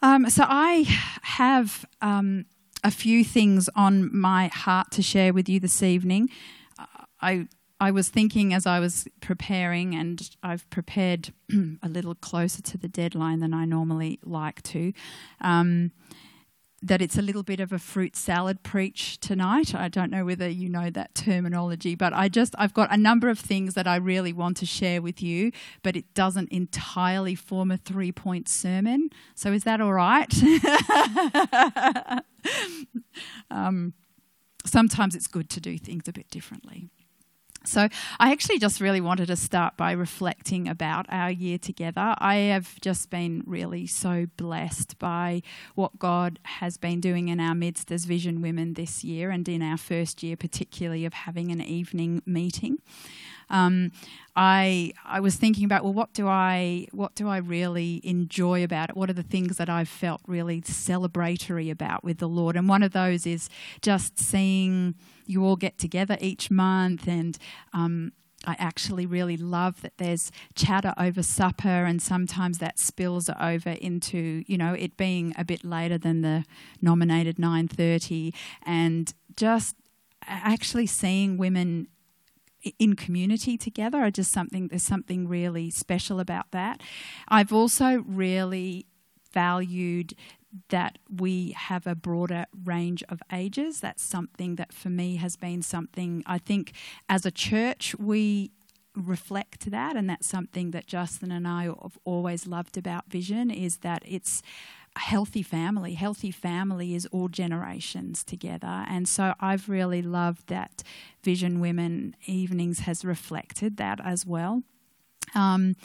Um, so I have um, a few things on my heart to share with you this evening. I I was thinking as I was preparing, and I've prepared a little closer to the deadline than I normally like to. Um, that it's a little bit of a fruit salad preach tonight. I don't know whether you know that terminology, but I just I've got a number of things that I really want to share with you, but it doesn't entirely form a three-point sermon. So is that all right? um, sometimes it's good to do things a bit differently. So, I actually just really wanted to start by reflecting about our year together. I have just been really so blessed by what God has been doing in our midst as Vision Women this year and in our first year, particularly of having an evening meeting. Um, I I was thinking about well, what do I what do I really enjoy about it? What are the things that I've felt really celebratory about with the Lord? And one of those is just seeing you all get together each month and um, I actually really love that there's chatter over supper, and sometimes that spills over into you know it being a bit later than the nominated 9:30, and just actually seeing women in community together are just something there's something really special about that. I've also really valued that we have a broader range of ages. That's something that for me has been something I think as a church we reflect that and that's something that Justin and I have always loved about vision is that it's healthy family. Healthy family is all generations together. And so I've really loved that Vision Women Evenings has reflected that as well. Um,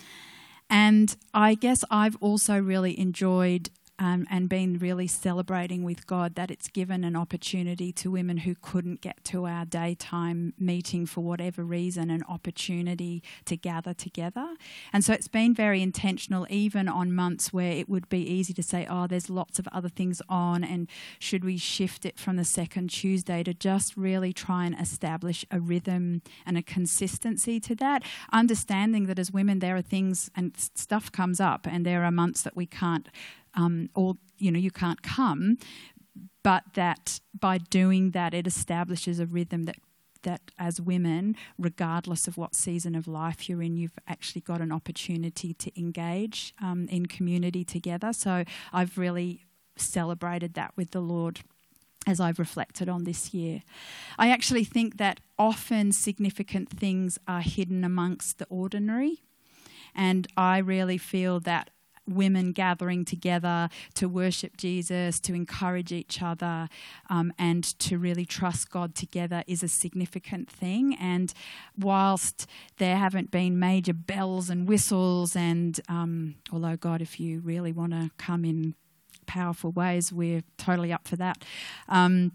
and I guess I've also really enjoyed um, and been really celebrating with God that it's given an opportunity to women who couldn't get to our daytime meeting for whatever reason, an opportunity to gather together. And so it's been very intentional, even on months where it would be easy to say, oh, there's lots of other things on, and should we shift it from the second Tuesday to just really try and establish a rhythm and a consistency to that, understanding that as women, there are things and stuff comes up, and there are months that we can't um, or you know you can't come, but that by doing that it establishes a rhythm that that as women, regardless of what season of life you're in, you've actually got an opportunity to engage um, in community together. So I've really celebrated that with the Lord as I've reflected on this year. I actually think that often significant things are hidden amongst the ordinary. And I really feel that women gathering together to worship Jesus, to encourage each other, um, and to really trust God together is a significant thing. And whilst there haven't been major bells and whistles, and um, although, God, if you really want to come in powerful ways, we're totally up for that. Um,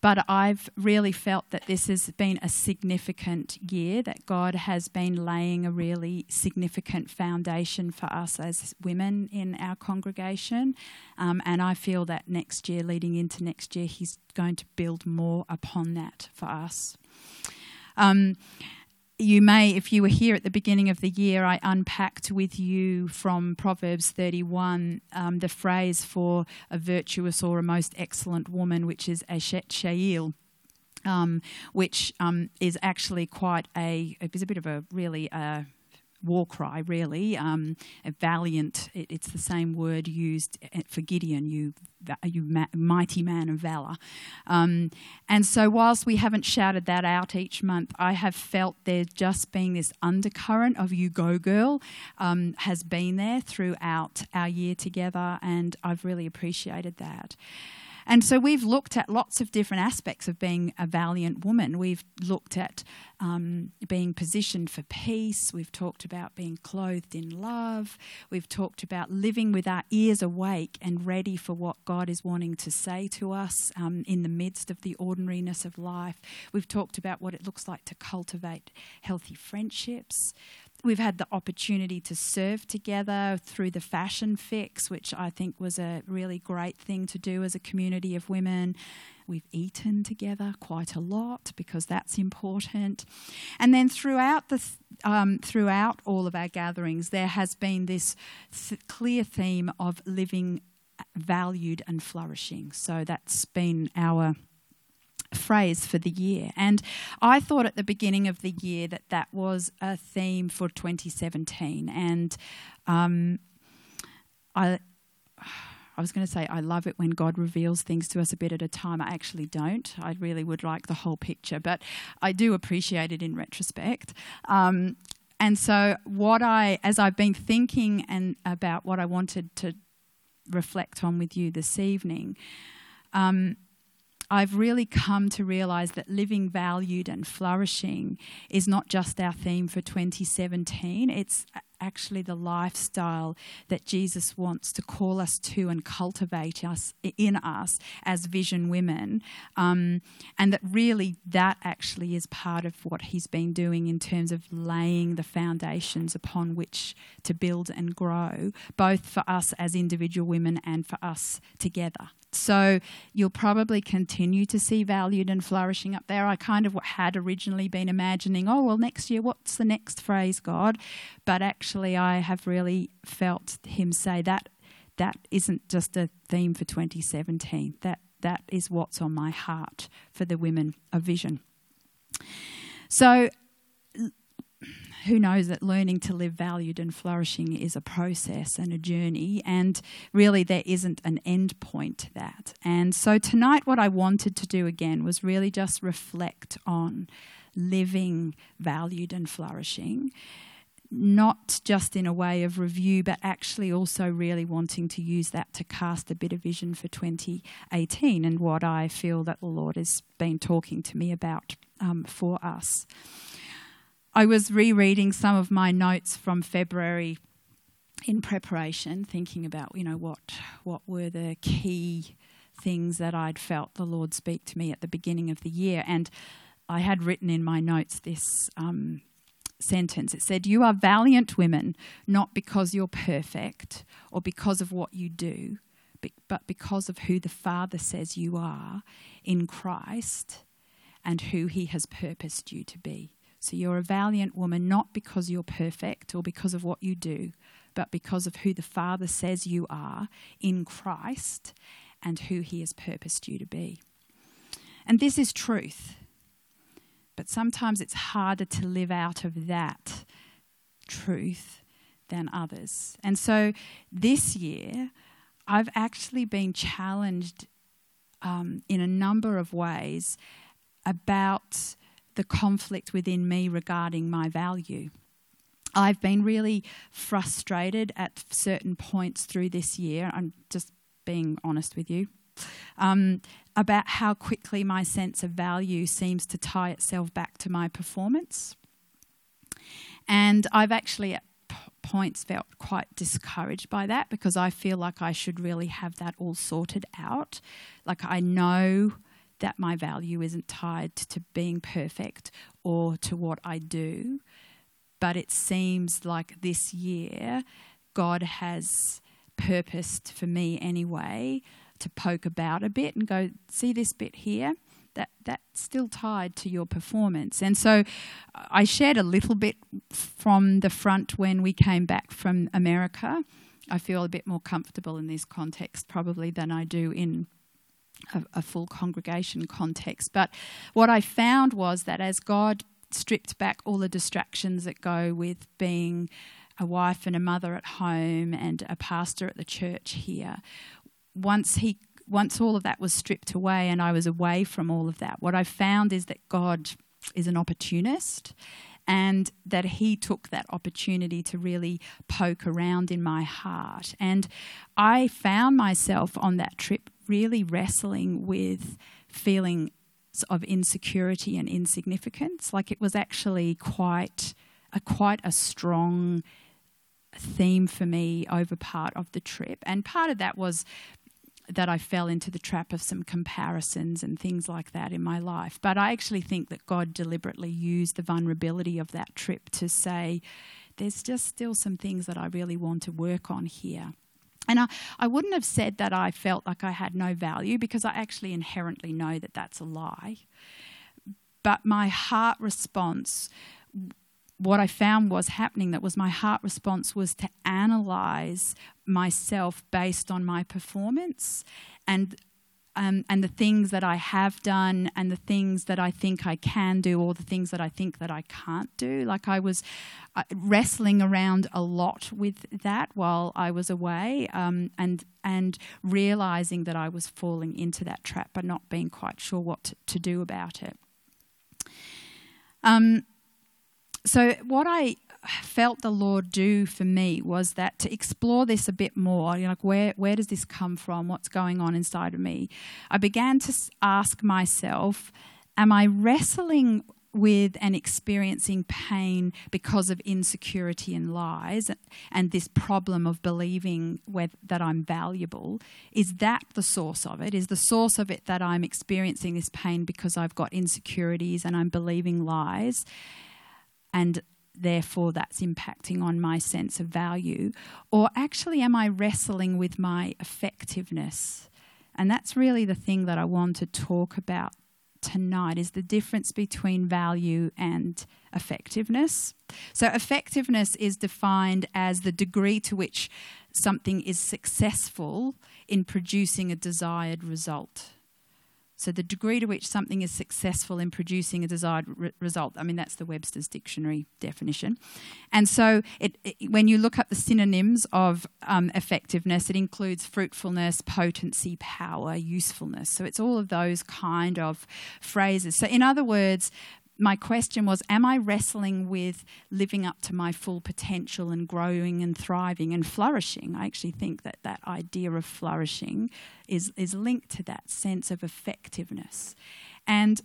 but I've really felt that this has been a significant year, that God has been laying a really significant foundation for us as women in our congregation. Um, and I feel that next year, leading into next year, He's going to build more upon that for us. Um, you may, if you were here at the beginning of the year, I unpacked with you from Proverbs 31 um, the phrase for a virtuous or a most excellent woman, which is Eshet Chayil. Um, which um, is actually quite a, it's a bit of a really uh, war cry, really. Um, a valiant, it, it's the same word used for Gideon, you, you ma- mighty man of valor. Um, and so, whilst we haven't shouted that out each month, I have felt there just being this undercurrent of you go girl um, has been there throughout our year together, and I've really appreciated that. And so we've looked at lots of different aspects of being a valiant woman. We've looked at um, being positioned for peace. We've talked about being clothed in love. We've talked about living with our ears awake and ready for what God is wanting to say to us um, in the midst of the ordinariness of life. We've talked about what it looks like to cultivate healthy friendships. We've had the opportunity to serve together through the Fashion Fix, which I think was a really great thing to do as a community of women. We've eaten together quite a lot because that's important. And then throughout the um, throughout all of our gatherings, there has been this th- clear theme of living valued and flourishing. So that's been our phrase for the year. And I thought at the beginning of the year that that was a theme for 2017. And um, I. I was going to say, I love it when God reveals things to us a bit at a time. I actually don't. I really would like the whole picture, but I do appreciate it in retrospect. Um, and so, what I, as I've been thinking and about what I wanted to reflect on with you this evening, um, I've really come to realize that living valued and flourishing is not just our theme for 2017, it's actually the lifestyle that Jesus wants to call us to and cultivate us in us as vision women. Um, and that really that actually is part of what he's been doing in terms of laying the foundations upon which to build and grow, both for us as individual women and for us together. So you'll probably continue to see valued and flourishing up there. I kind of had originally been imagining, oh, well, next year, what's the next phrase, God? But actually, I have really felt Him say that that isn't just a theme for 2017. That that is what's on my heart for the women of vision. So who knows that learning to live valued and flourishing is a process and a journey, and really there isn't an end point to that. And so tonight, what I wanted to do again was really just reflect on living valued and flourishing. Not just in a way of review, but actually also really wanting to use that to cast a bit of vision for 2018 and what I feel that the Lord has been talking to me about um, for us. I was rereading some of my notes from February in preparation, thinking about, you know, what what were the key things that I'd felt the Lord speak to me at the beginning of the year. And I had written in my notes this um, sentence. It said, You are valiant women, not because you're perfect or because of what you do, but because of who the Father says you are in Christ and who He has purposed you to be. So you're a valiant woman not because you're perfect or because of what you do, but because of who the Father says you are in Christ and who He has purposed you to be. And this is truth. But sometimes it's harder to live out of that truth than others. And so this year, I've actually been challenged um, in a number of ways about the conflict within me regarding my value. I've been really frustrated at certain points through this year. I'm just being honest with you. Um, about how quickly my sense of value seems to tie itself back to my performance. And I've actually at p- points felt quite discouraged by that because I feel like I should really have that all sorted out. Like I know that my value isn't tied to being perfect or to what I do. But it seems like this year, God has purposed for me anyway to poke about a bit and go, see this bit here? That, that's still tied to your performance. And so I shared a little bit from the front when we came back from America. I feel a bit more comfortable in this context probably than I do in a, a full congregation context. But what I found was that as God stripped back all the distractions that go with being a wife and a mother at home and a pastor at the church here, once he once all of that was stripped away and I was away from all of that, what I found is that God is an opportunist and that he took that opportunity to really poke around in my heart. And I found myself on that trip really wrestling with feelings of insecurity and insignificance. Like it was actually quite a quite a strong theme for me over part of the trip. And part of that was that I fell into the trap of some comparisons and things like that in my life. But I actually think that God deliberately used the vulnerability of that trip to say, there's just still some things that I really want to work on here. And I, I wouldn't have said that I felt like I had no value because I actually inherently know that that's a lie. But my heart response what I found was happening that was my heart response was to analyze myself based on my performance and um, and the things that I have done and the things that I think I can do or the things that I think that I can't do. Like I was uh, wrestling around a lot with that while I was away um, and and realizing that I was falling into that trap but not being quite sure what to, to do about it. Um, so what I felt the Lord do for me was that to explore this a bit more, you know, like where where does this come from? What's going on inside of me? I began to ask myself, am I wrestling with and experiencing pain because of insecurity and lies and this problem of believing that I'm valuable, is that the source of it? Is the source of it that I'm experiencing this pain because I've got insecurities and I'm believing lies? And therefore that's impacting on my sense of value? Or actually, am I wrestling with my effectiveness? And that's really the thing that I want to talk about tonight is the difference between value and effectiveness. So, effectiveness is defined as the degree to which something is successful in producing a desired result. So, the degree to which something is successful in producing a desired re- result, I mean, that's the Webster's Dictionary definition. And so, it, it, when you look up the synonyms of um, effectiveness, it includes fruitfulness, potency, power, usefulness. So, it's all of those kind of phrases. So, in other words, my question was Am I wrestling with living up to my full potential and growing and thriving and flourishing? I actually think that that idea of flourishing is, is linked to that sense of effectiveness. And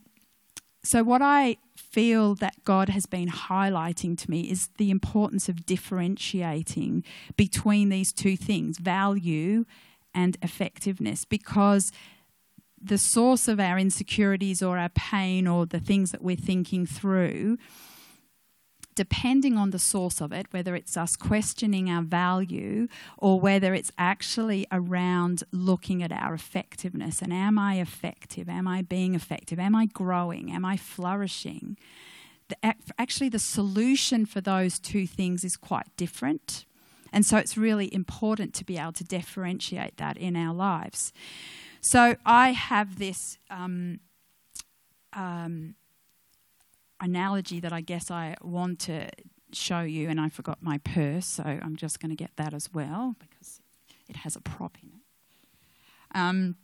so, what I feel that God has been highlighting to me is the importance of differentiating between these two things value and effectiveness because the source of our insecurities or our pain or the things that we're thinking through, depending on the source of it, whether it's us questioning our value or whether it's actually around looking at our effectiveness and am I effective? Am I being effective? Am I growing? Am I flourishing? Actually, the solution for those two things is quite different. And so it's really important to be able to differentiate that in our lives. So I have this um, um, analogy that I guess I want to show you, and I forgot my purse, so I'm just going to get that as well because it has a prop in it. Um,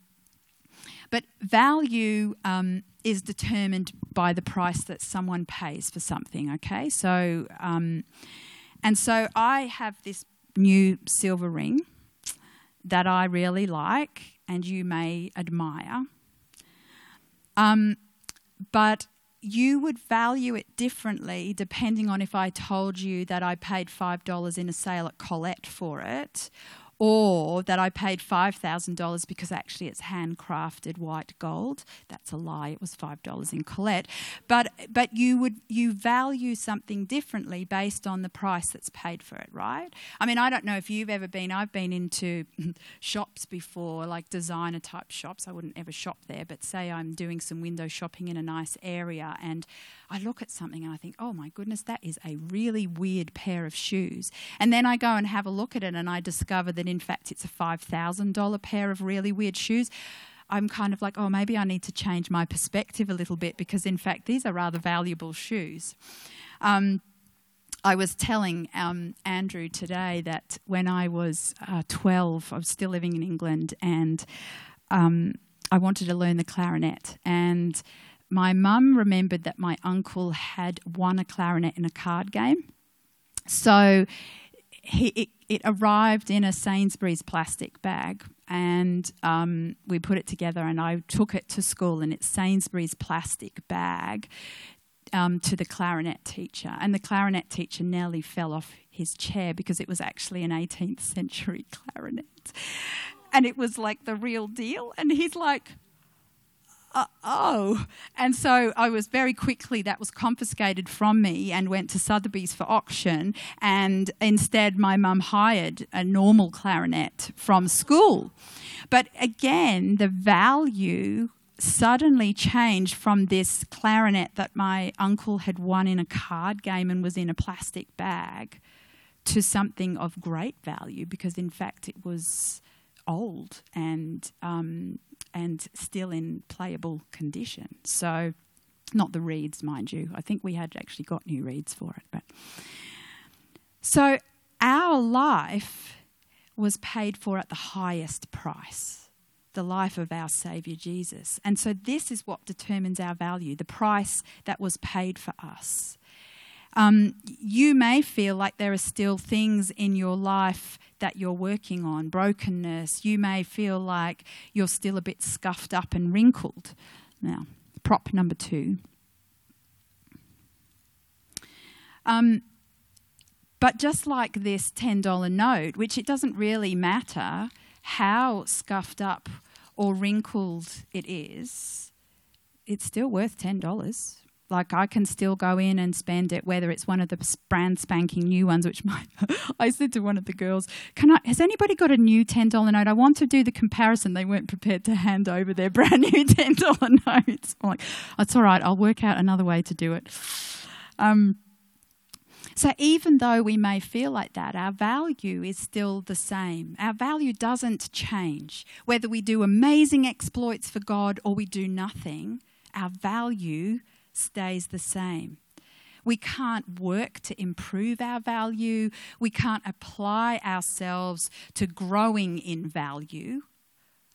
but value um, is determined by the price that someone pays for something, okay? So, um, and so I have this new silver ring that I really like and you may admire. Um, but you would value it differently depending on if I told you that I paid $5 in a sale at Colette for it, or that I paid $5,000 because actually it's handcrafted white gold. That's a lie. It was $5 in Colette. But, but you would you value something differently based on the price that's paid for it, right? I mean, I don't know if you've ever been, I've been into shops before, like designer type shops. I wouldn't ever shop there, but say I'm doing some window shopping in a nice area and I look at something and I think, oh my goodness, that is a really weird pair of shoes. And then I go and have a look at it and I discover that in fact it's a $5,000 pair of really weird shoes. I'm kind of like, oh, maybe I need to change my perspective a little bit because in fact these are rather valuable shoes. Um, I was telling um, Andrew today that when I was uh, 12, I was still living in England and um, I wanted to learn the clarinet. And my mum remembered that my uncle had won a clarinet in a card game. So he, it, it arrived in a Sainsbury's plastic bag, and um, we put it together. And I took it to school in its Sainsbury's plastic bag um, to the clarinet teacher, and the clarinet teacher nearly fell off his chair because it was actually an 18th century clarinet, and it was like the real deal. And he's like, oh. And so I was very quickly, that was confiscated from me and went to Sotheby's for auction. And instead, my mum hired a normal clarinet from school. But again, the value suddenly changed from this clarinet that my uncle had won in a card game and was in a plastic bag to something of great value because, in fact, it was old and um, and still in playable condition. So, not the reeds, mind you. I think we had actually got new reeds for it, but so our life was paid for at the highest price the life of our Saviour Jesus. And so, this is what determines our value the price that was paid for us. Um, you may feel like there are still things in your life that you're working on, brokenness. You may feel like you're still a bit scuffed up and wrinkled. Now, prop number two. Um, but just like this $10 note, which it doesn't really matter how scuffed up or wrinkled it is, it's still worth $10. Like I can still go in and spend it, whether it's one of the brand spanking new ones, which my, I said to one of the girls, "Can I? Has anybody got a new ten dollar note? I want to do the comparison." They weren't prepared to hand over their brand new ten dollar notes. I'm like, "That's all right. I'll work out another way to do it." Um, so even though we may feel like that, our value is still the same. Our value doesn't change. Whether we do amazing exploits for God or we do nothing, our value stays the same. We can't work to improve our value. We can't apply ourselves to growing in value.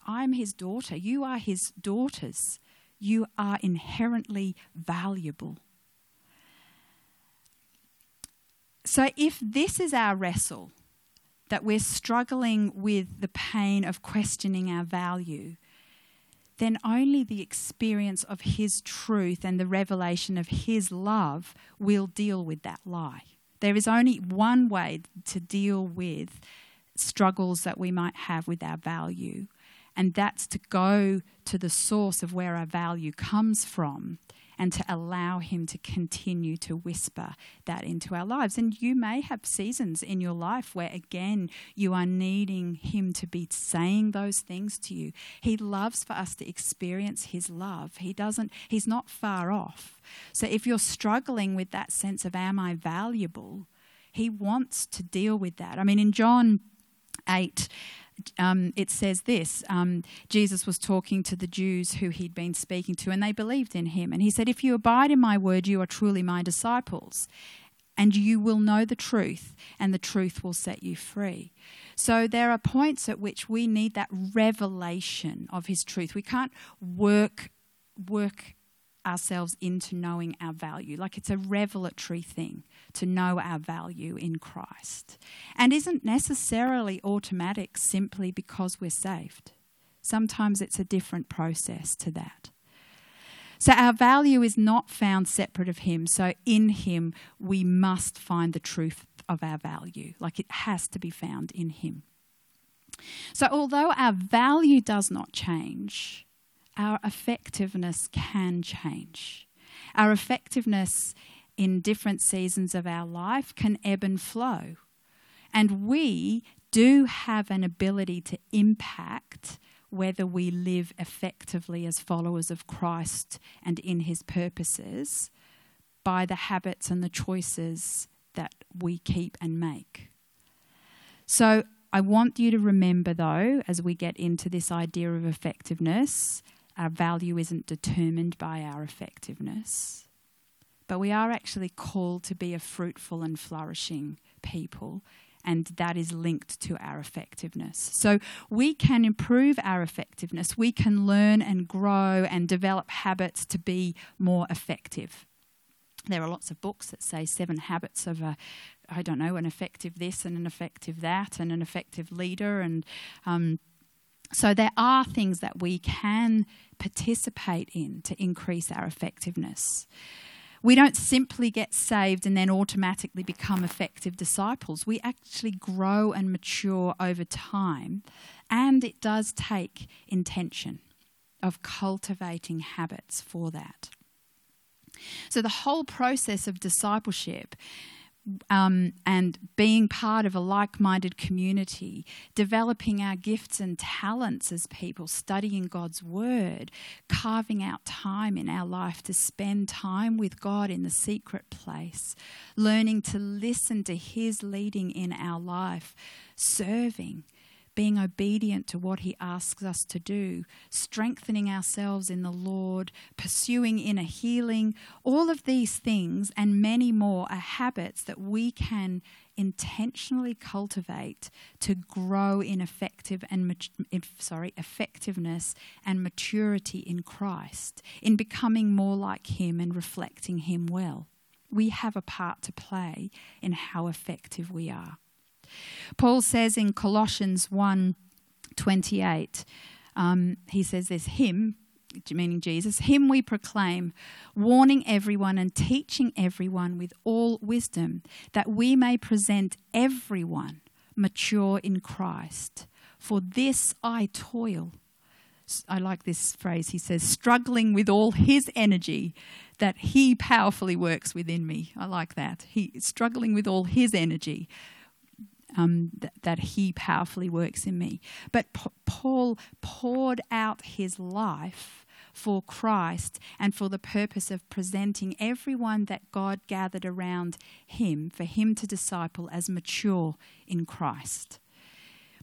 I'm his daughter. You are his daughters. You are inherently valuable. So, if this is our wrestle, that we're struggling with the pain of questioning our value, then only the experience of His truth and the revelation of His love will deal with that lie. There is only one way to deal with struggles that we might have with our value, and that's to go to the source of where our value comes from and to allow Him to continue to whisper that into our lives. And you may have seasons in your life where, again, you are needing Him to be saying those things to you. He loves for us to experience His love, He doesn't, He's not far off. So if you're struggling with that sense of, Am I valuable? He wants to deal with that. I mean, in John 8, um, it says this um, Jesus was talking to the Jews who he'd been speaking to, and they believed in him. And he said, If you abide in my word, you are truly my disciples, and you will know the truth, and the truth will set you free. So there are points at which we need that revelation of his truth. We can't work work ourselves into knowing our value. Like it's a revelatory thing to know our value in Christ. And isn't necessarily automatic simply because we're saved. Sometimes it's a different process to that. So our value is not found separate of Him. So in Him, we must find the truth of our value. Like it has to be found in Him. So although our value does not change, our effectiveness can change. Our effectiveness in different seasons of our life can ebb and flow. And we do have an ability to impact whether we live effectively as followers of Christ and in his purposes by the habits and the choices that we keep and make. So, I want you to remember, though, as we get into this idea of effectiveness, our value isn't determined by our effectiveness, but we are actually called to be a fruitful and flourishing people, and that is linked to our effectiveness. So we can improve our effectiveness, we can learn and grow and develop habits to be more effective. There are lots of books that say seven habits of a, I don't know, an effective this and an effective that, and an effective leader, and um, so there are things that we can participate in to increase our effectiveness. We don't simply get saved and then automatically become effective disciples. We actually grow and mature over time, and it does take intention of cultivating habits for that. So, the whole process of discipleship um, and being part of a like minded community, developing our gifts and talents as people, studying God's Word, carving out time in our life to spend time with God in the secret place, learning to listen to His leading in our life, serving being obedient to what He asks us to do, strengthening ourselves in the Lord, pursuing inner healing, all of these things and many more are habits that we can intentionally cultivate to grow in effective and sorry effectiveness and maturity in Christ in becoming more like him and reflecting him well. We have a part to play in how effective we are Paul says in Colossians 1 28, um, he says this, Him, meaning Jesus, Him we proclaim, warning everyone and teaching everyone with all wisdom, that we may present everyone mature in Christ. For this I toil. I like this phrase. He says, struggling with all his energy that he powerfully works within me. I like that. He struggling with all his energy um, th- that he powerfully works in me. But P- Paul poured out his life for Christ and for the purpose of presenting everyone that God gathered around him for him to disciple as mature in Christ.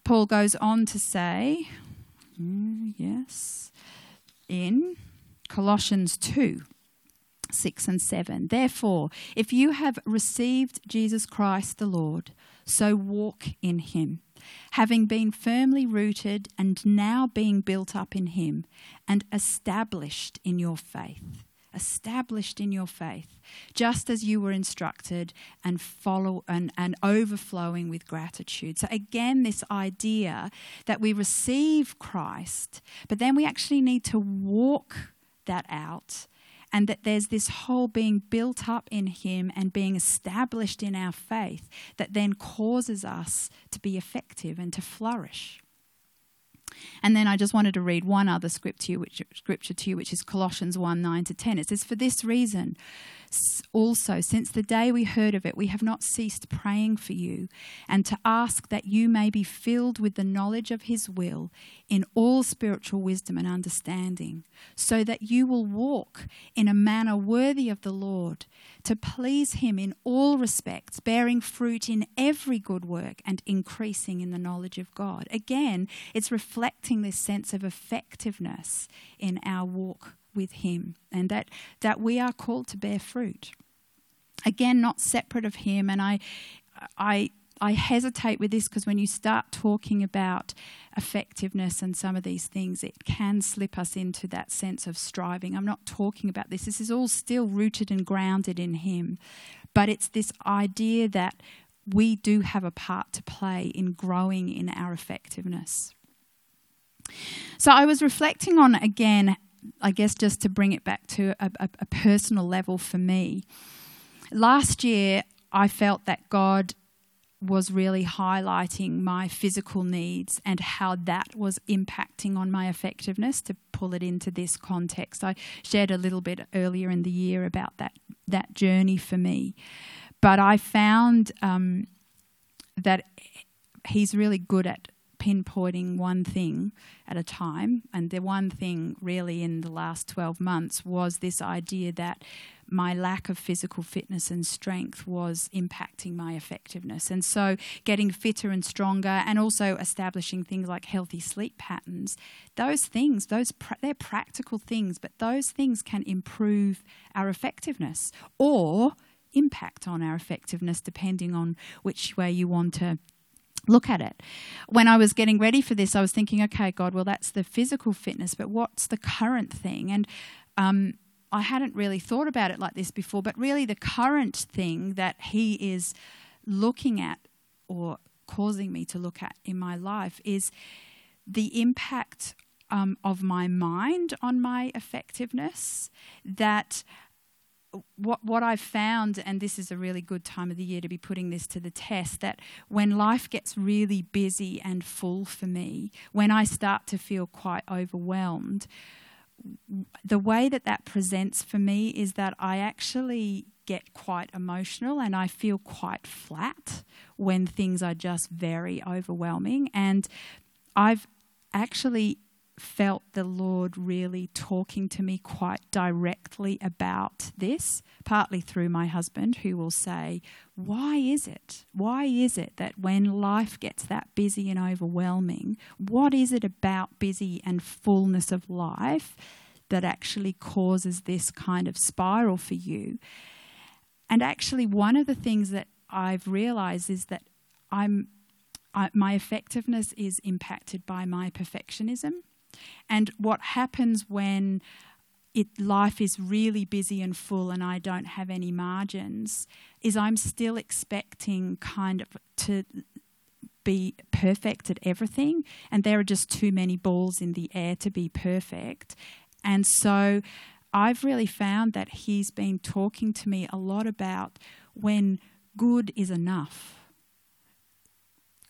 Paul goes on to say, mm, yes, in Colossians 2. 6 and 7. Therefore, if you have received Jesus Christ the Lord, so walk in him, having been firmly rooted and now being built up in him and established in your faith. Established in your faith, just as you were instructed, and follow and, and overflowing with gratitude. So again, this idea that we receive Christ, but then we actually need to walk that out and that there's this whole being built up in Him and being established in our faith that then causes us to be effective and to flourish. And then I just wanted to read one other scripture to you, which, scripture to you, which is Colossians 1 9 to 10. It says, For this reason, also, since the day we heard of it, we have not ceased praying for you and to ask that you may be filled with the knowledge of His will in all spiritual wisdom and understanding, so that you will walk in a manner worthy of the Lord, to please Him in all respects, bearing fruit in every good work and increasing in the knowledge of God. Again, it's reflecting this sense of effectiveness in our walk with him and that that we are called to bear fruit again not separate of him and i i I hesitate with this because when you start talking about effectiveness and some of these things, it can slip us into that sense of striving. I'm not talking about this. This is all still rooted and grounded in Him. But it's this idea that we do have a part to play in growing in our effectiveness. So I was reflecting on again I guess just to bring it back to a, a, a personal level for me, last year I felt that God was really highlighting my physical needs and how that was impacting on my effectiveness to pull it into this context. I shared a little bit earlier in the year about that that journey for me, but I found um, that he's really good at pinpointing one thing at a time. And the one thing really in the last 12 months was this idea that my lack of physical fitness and strength was impacting my effectiveness. And so, getting fitter and stronger, and also establishing things like healthy sleep patterns, those things, those they're practical things, but those things can improve our effectiveness or impact on our effectiveness depending on which way you want to look at it. When I was getting ready for this, I was thinking, okay, God, well, that's the physical fitness, but what's the current thing? And um, I hadn't really thought about it like this before, but really the current thing that He is looking at or causing me to look at in my life is the impact um, of my mind on my effectiveness. That what what I've found, and this is a really good time of the year to be putting this to the test, that when life gets really busy and full for me, when I start to feel quite overwhelmed, the way that that presents for me is that I actually get quite emotional and I feel quite flat when things are just very overwhelming. And I've actually felt the Lord really talking to me quite directly about this, partly through my husband, who will say, Why is it? Why is it that when life gets that busy and overwhelming, what is it about busy and fullness of life that actually causes this kind of spiral for you? And actually, one of the things that I've realized is that I'm I, my effectiveness is impacted by my perfectionism. And what happens when it, life is really busy and full and I don't have any margins is I'm still expecting kind of to be perfect at everything and there are just too many balls in the air to be perfect. And so I've really found that he's been talking to me a lot about when good is enough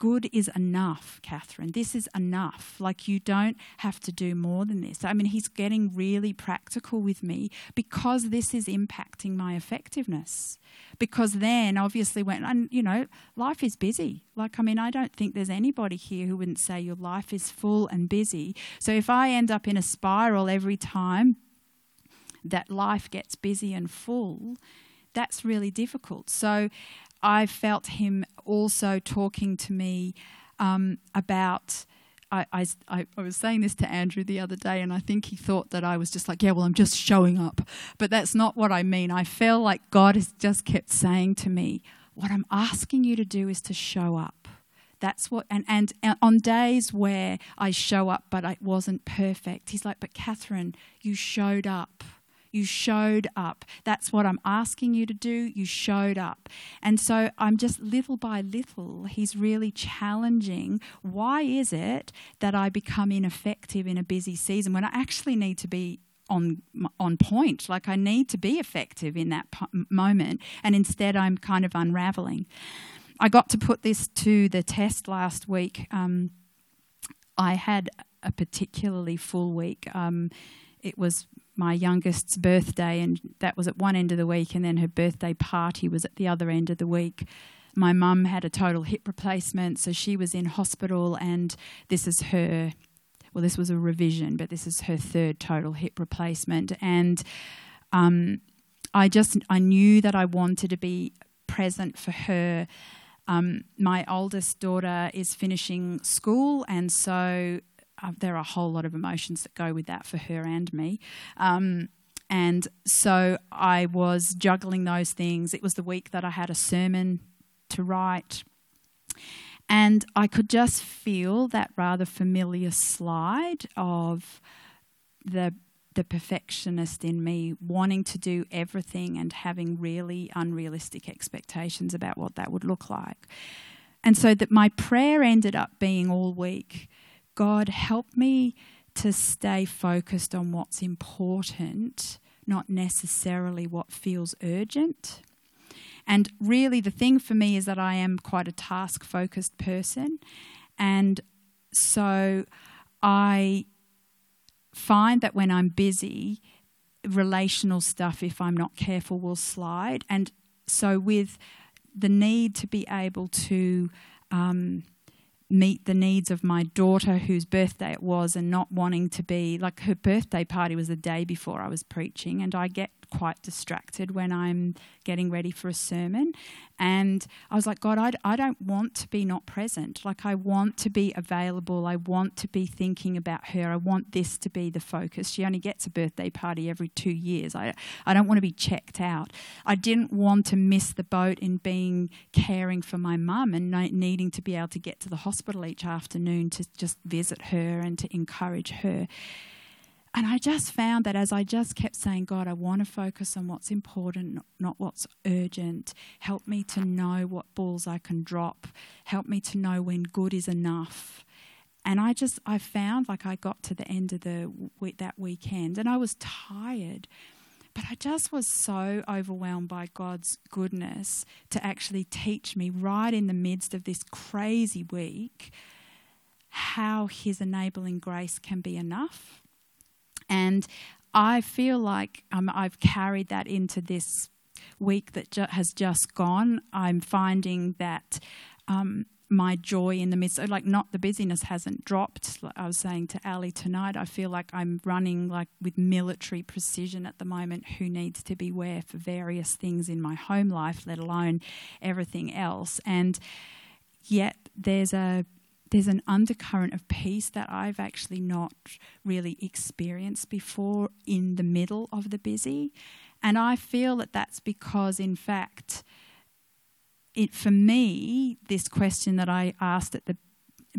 good is enough, Catherine. This is enough. Like, you don't have to do more than this. I mean, he's getting really practical with me because this is impacting my effectiveness. Because then, obviously, when, and you know, life is busy. Like, I mean, I don't think there's anybody here who wouldn't say your life is full and busy. So if I end up in a spiral every time that life gets busy and full, that's really difficult. So I felt him also talking to me um, about. I, I, I, was saying this to Andrew the other day, and I think he thought that I was just like, yeah, well, I'm just showing up. But that's not what I mean. I feel like God has just kept saying to me, what I'm asking you to do is to show up. That's what, and, and, and on days where I show up but it wasn't perfect, he's like, but Catherine, you showed up. You showed up. That's what I'm asking you to do. You showed up. And so I'm just little by little, he's really challenging why is it that I become ineffective in a busy season when I actually need to be on on point like I need to be effective in that moment and instead I'm kind of unraveling. I got to put this to the test last week. Um, I had a particularly full week. Um, it was my youngest's birthday, and that was at one end of the week, and then her birthday party was at the other end of the week. My mum had a total hip replacement, so she was in hospital, and this is her. Well, this was a revision, but this is her third total hip replacement, and um, I just I knew that I wanted to be present for her. Um, my oldest daughter is finishing school, and so uh, there are a whole lot of emotions that go with that for her and me. Um, and so I was juggling those things. It was the week that I had a sermon to write. And I could just feel that rather familiar slide of the the perfectionist in me wanting to do everything and having really unrealistic expectations about what that would look like. And so that my prayer ended up being all week God, help me to stay focused on what's important, not necessarily what feels urgent. And really, the thing for me is that I am quite a task focused person. And so I find that when I'm busy, relational stuff, if I'm not careful, will slide. And so, with the need to be able to um, meet the needs of my daughter whose birthday it was and not wanting to be like her birthday party was the day before I was preaching and I get quite distracted when I'm getting ready for a sermon. And I was like, God, I, I don't want to be not present. Like, I want to be available. I want to be thinking about her. I want this to be the focus. She only gets a birthday party every two years. I, I don't want to be checked out. I didn't want to miss the boat in being caring for my mum and needing to be able to get to the hospital each afternoon to just visit her and to encourage her. And I just found that as I just kept saying, God, I want to focus on what's important, not what's urgent. Help me to know what balls I can drop. Help me to know when good is enough. And I just, I found like I got to the end of the that weekend and I was tired. But I just was so overwhelmed by God's goodness to actually teach me right in the midst of this crazy week how His enabling grace can be enough and I feel like um, I've carried that into this week that ju- has just gone, I'm finding that um, my joy in the midst of like not the busyness hasn't dropped. Like i was saying to ali tonight i feel like i'm running like with military precision at the moment. Who needs to be where for various things in my home life let alone everything else? And yet there's a there's an undercurrent of peace that I've actually not really experienced before in the middle of the busy. And I feel that that's because, in fact, it for me, this question that I asked at the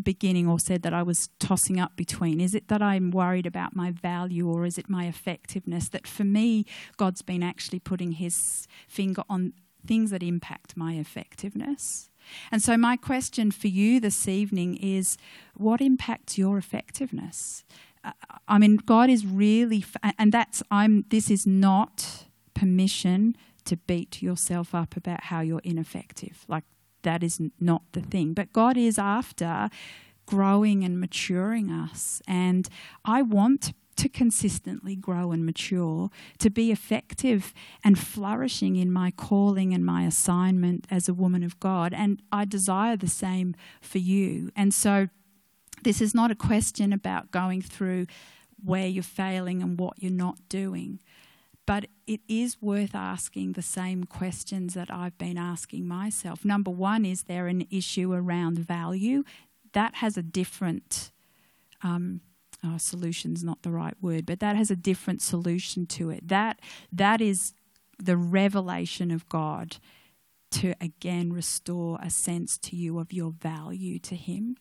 beginning or said that I was tossing up between is it that I'm worried about my value or is it my effectiveness? That for me, God's been actually putting his finger on things that impact my effectiveness. And so, my question for you this evening is what impacts your effectiveness? Uh, I mean, God is really, and that's, I'm, this is not permission to beat yourself up about how you're ineffective. Like, that is not the thing. But God is after growing and maturing us. And I want to consistently grow and mature, to be effective and flourishing in my calling and my assignment as a woman of God. And I desire the same for you. And so this is not a question about going through where you're failing and what you're not doing. But it is worth asking the same questions that I've been asking myself. Number one, is there an issue around value? That has a different um, oh, solution's not the right word, but that has a different solution to it. That that is the revelation of God to again restore a sense to you of your value to Him.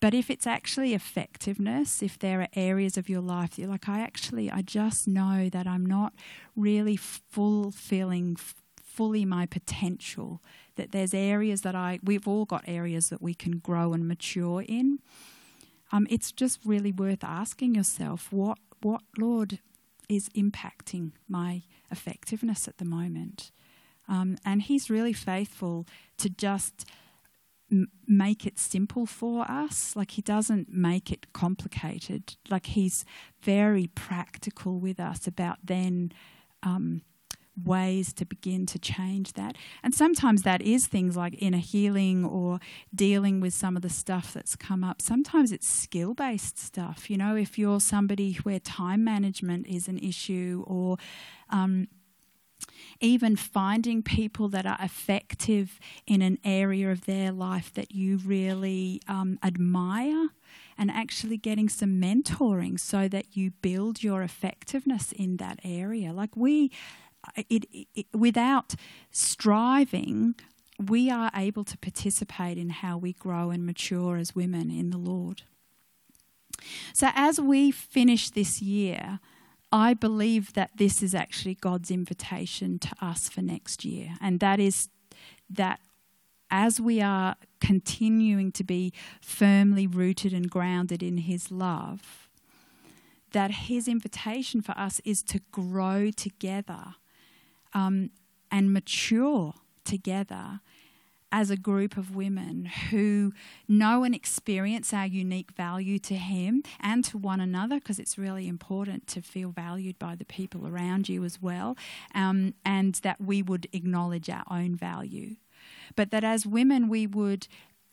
But if it's actually effectiveness, if there are areas of your life that you're like, I actually, I just know that I'm not really fulfilling fully my potential, that there's areas that I, we've all got areas that we can grow and mature in. Um, it's just really worth asking yourself, what, what, Lord, is impacting my effectiveness at the moment? Um, and He's really faithful to just make it simple for us. Like he doesn't make it complicated. Like he's very practical with us about then um, ways to begin to change that. And sometimes that is things like inner healing or dealing with some of the stuff that's come up. Sometimes it's skill based stuff. You know, if you're somebody where time management is an issue or um, even finding people that are effective in an area of their life that you really um, admire and actually getting some mentoring so that you build your effectiveness in that area. Like we, it, it, without striving, we are able to participate in how we grow and mature as women in the Lord. So, as we finish this year, I believe that this is actually God's invitation to us for next year, and that is that as we are continuing to be firmly rooted and grounded in His love, that His invitation for us is to grow together um, and mature together as a group of women who know and experience our unique value to Him and to one another, because it's really important to feel valued by the people around you as well, um, and that we would acknowledge our own value. But that as women, we would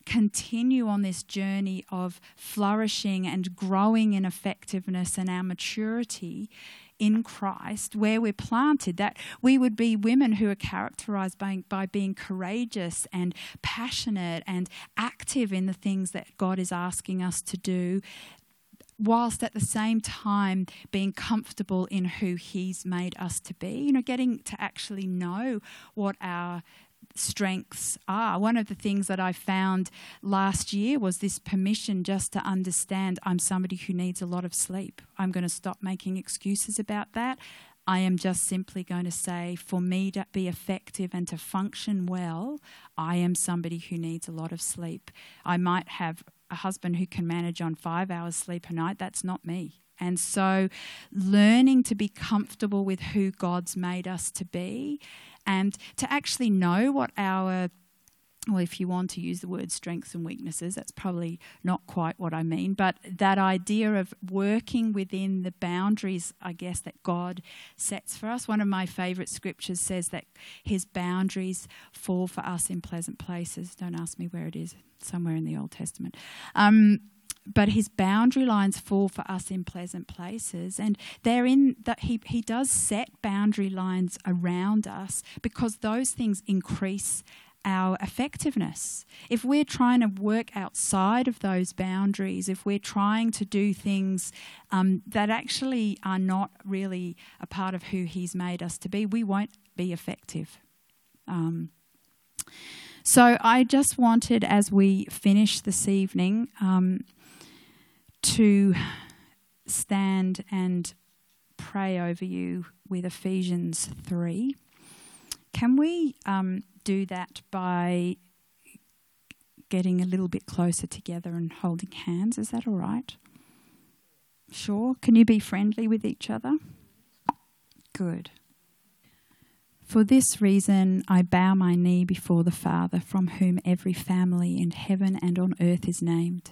continue on this journey of flourishing and growing in effectiveness and our maturity in Christ, where we're planted, that we would be women who are characterized by, by being courageous and passionate and active in the things that God is asking us to do, whilst at the same time being comfortable in who He's made us to be. You know, getting to actually know what our strengths are. One of the things that I found last year was this permission just to understand I'm somebody who needs a lot of sleep. I'm going to stop making excuses about that. I am just simply going to say, for me to be effective and to function well, I am somebody who needs a lot of sleep. I might have a husband who can manage on five hours sleep a night. That's not me. And so, learning to be comfortable with who God's made us to be and to actually know what our well, if you want to use the word strengths and weaknesses, that's probably not quite what I mean, but that idea of working within the boundaries, I guess, that God sets for us. One of my favourite scriptures says that His boundaries fall for us in pleasant places. Don't ask me where it is, somewhere in the Old Testament. Um, but his boundary lines fall for us in pleasant places and therein that he, he does set boundary lines around us because those things increase our effectiveness. If we're trying to work outside of those boundaries, if we're trying to do things um, that actually are not really a part of who He's made us to be, we won't be effective. Um, so I just wanted, as we finish this evening, um, to stand and pray over you with Ephesians 3. Can we um, do that by getting a little bit closer together and holding hands. Is that all right? Sure. Can you be friendly with each other? Good. For this reason, I bow my knee before the Father, from whom every family in heaven and on earth is named,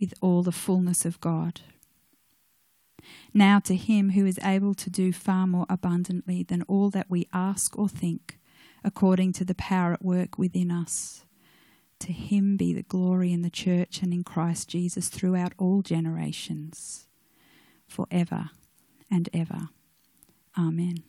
with all the fullness of God. Now to him who is able to do far more abundantly than all that we ask or think, according to the power at work within us. To him be the glory in the church and in Christ Jesus throughout all generations, forever and ever. Amen.